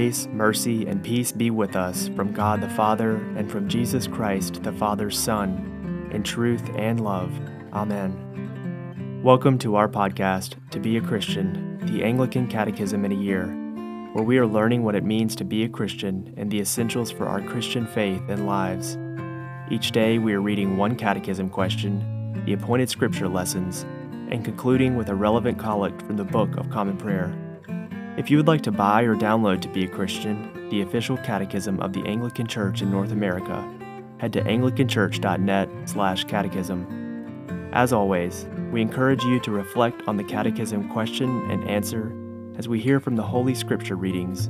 Grace, mercy, and peace be with us from God the Father and from Jesus Christ, the Father's Son, in truth and love. Amen. Welcome to our podcast, To Be a Christian, the Anglican Catechism in a Year, where we are learning what it means to be a Christian and the essentials for our Christian faith and lives. Each day we are reading one catechism question, the appointed scripture lessons, and concluding with a relevant collect from the Book of Common Prayer. If you would like to buy or download To Be a Christian, the official catechism of the Anglican Church in North America, head to anglicanchurch.net/catechism. As always, we encourage you to reflect on the catechism question and answer as we hear from the Holy Scripture readings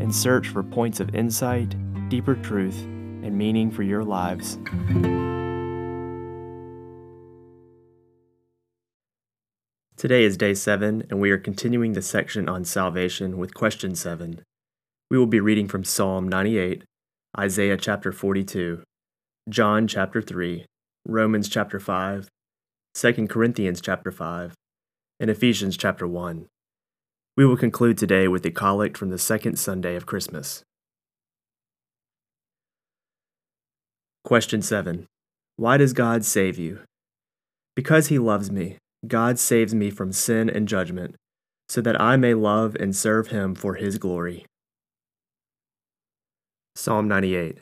and search for points of insight, deeper truth, and meaning for your lives. Today is day 7, and we are continuing the section on salvation with question 7. We will be reading from Psalm 98, Isaiah chapter 42, John chapter 3, Romans chapter 5, 2 Corinthians chapter 5, and Ephesians chapter 1. We will conclude today with the collect from the second Sunday of Christmas. Question 7. Why does God save you? Because he loves me. God saves me from sin and judgment, so that I may love and serve him for his glory. Psalm 98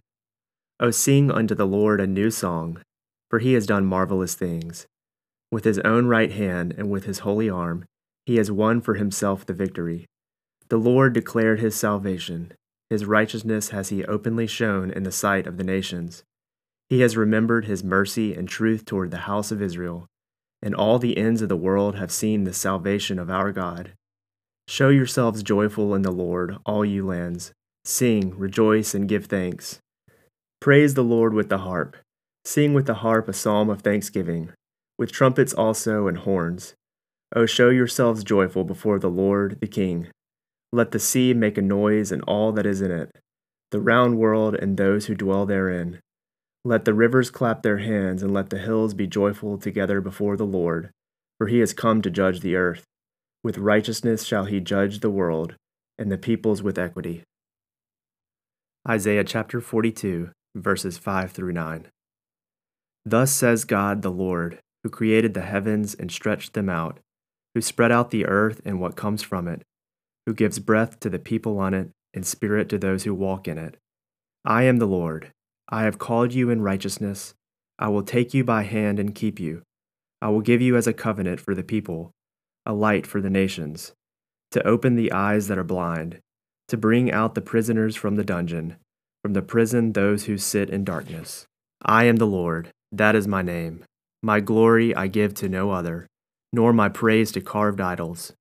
O sing unto the Lord a new song, for he has done marvelous things. With his own right hand and with his holy arm, he has won for himself the victory. The Lord declared his salvation. His righteousness has he openly shown in the sight of the nations. He has remembered his mercy and truth toward the house of Israel and all the ends of the world have seen the salvation of our God. Show yourselves joyful in the Lord, all you lands. Sing, rejoice, and give thanks. Praise the Lord with the harp. Sing with the harp a psalm of thanksgiving, with trumpets also and horns. O show yourselves joyful before the Lord the King. Let the sea make a noise and all that is in it, the round world and those who dwell therein. Let the rivers clap their hands, and let the hills be joyful together before the Lord, for he has come to judge the earth. With righteousness shall he judge the world, and the peoples with equity. Isaiah chapter 42, verses 5 through 9. Thus says God the Lord, who created the heavens and stretched them out, who spread out the earth and what comes from it, who gives breath to the people on it, and spirit to those who walk in it. I am the Lord I have called you in righteousness. I will take you by hand and keep you. I will give you as a covenant for the people, a light for the nations, to open the eyes that are blind, to bring out the prisoners from the dungeon, from the prison those who sit in darkness. I am the Lord, that is my name. My glory I give to no other, nor my praise to carved idols.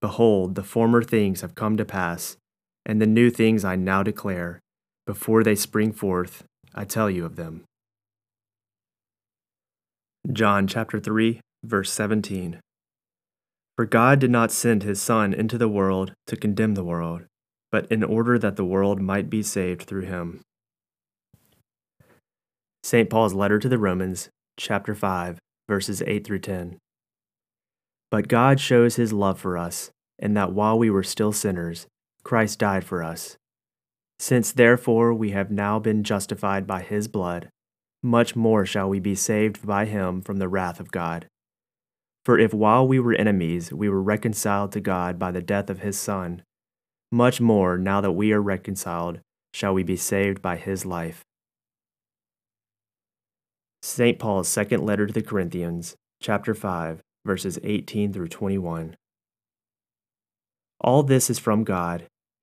Behold, the former things have come to pass, and the new things I now declare. Before they spring forth, I tell you of them. John chapter 3, verse 17. For God did not send his Son into the world to condemn the world, but in order that the world might be saved through him. St. Paul's letter to the Romans, chapter 5, verses 8 through 10. But God shows his love for us, in that while we were still sinners, Christ died for us. Since therefore we have now been justified by his blood, much more shall we be saved by him from the wrath of God. For if while we were enemies we were reconciled to God by the death of his Son, much more now that we are reconciled shall we be saved by his life. St. Paul's second letter to the Corinthians, chapter 5, verses 18 through 21. All this is from God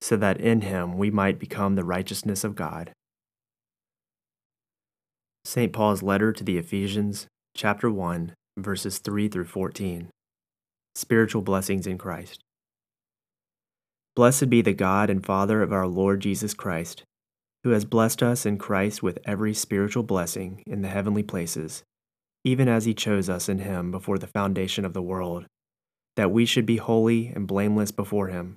so that in him we might become the righteousness of God. St. Paul's letter to the Ephesians, chapter 1, verses 3 through 14. Spiritual blessings in Christ. Blessed be the God and Father of our Lord Jesus Christ, who has blessed us in Christ with every spiritual blessing in the heavenly places, even as he chose us in him before the foundation of the world, that we should be holy and blameless before him.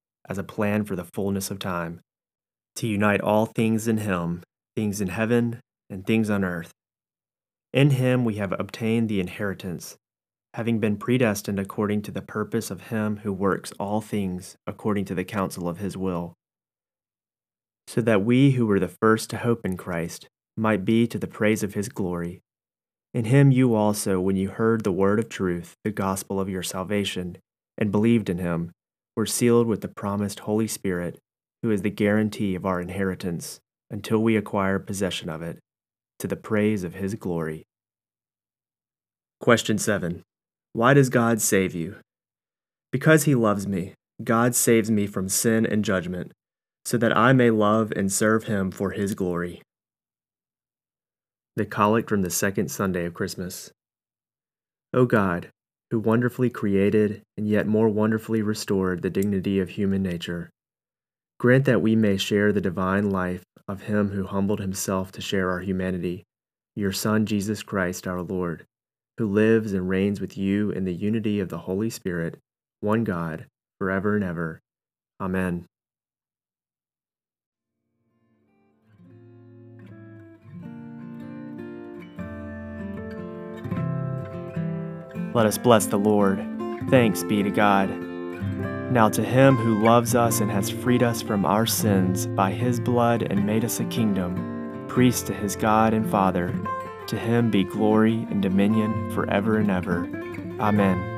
as a plan for the fullness of time, to unite all things in him, things in heaven and things on earth. In him we have obtained the inheritance having been predestined according to the purpose of him who works all things according to the counsel of his will, so that we who were the first to hope in Christ might be to the praise of his glory. In him you also, when you heard the word of truth, the gospel of your salvation, and believed in him, were sealed with the promised Holy Spirit, who is the guarantee of our inheritance until we acquire possession of it, to the praise of his glory. Question 7. Why does God save you? Because he loves me, God saves me from sin and judgment, so that I may love and serve him for his glory. The Collect from the Second Sunday of Christmas. O God, who wonderfully created and yet more wonderfully restored the dignity of human nature, grant that we may share the divine life of him who humbled himself to share our humanity, your Son, Jesus Christ our Lord who lives and reigns with you in the unity of the Holy Spirit, one God, forever and ever. Amen. Let us bless the Lord. Thanks be to God. Now, to him who loves us and has freed us from our sins by his blood and made us a kingdom, priest to his God and Father, to him be glory and dominion forever and ever. Amen.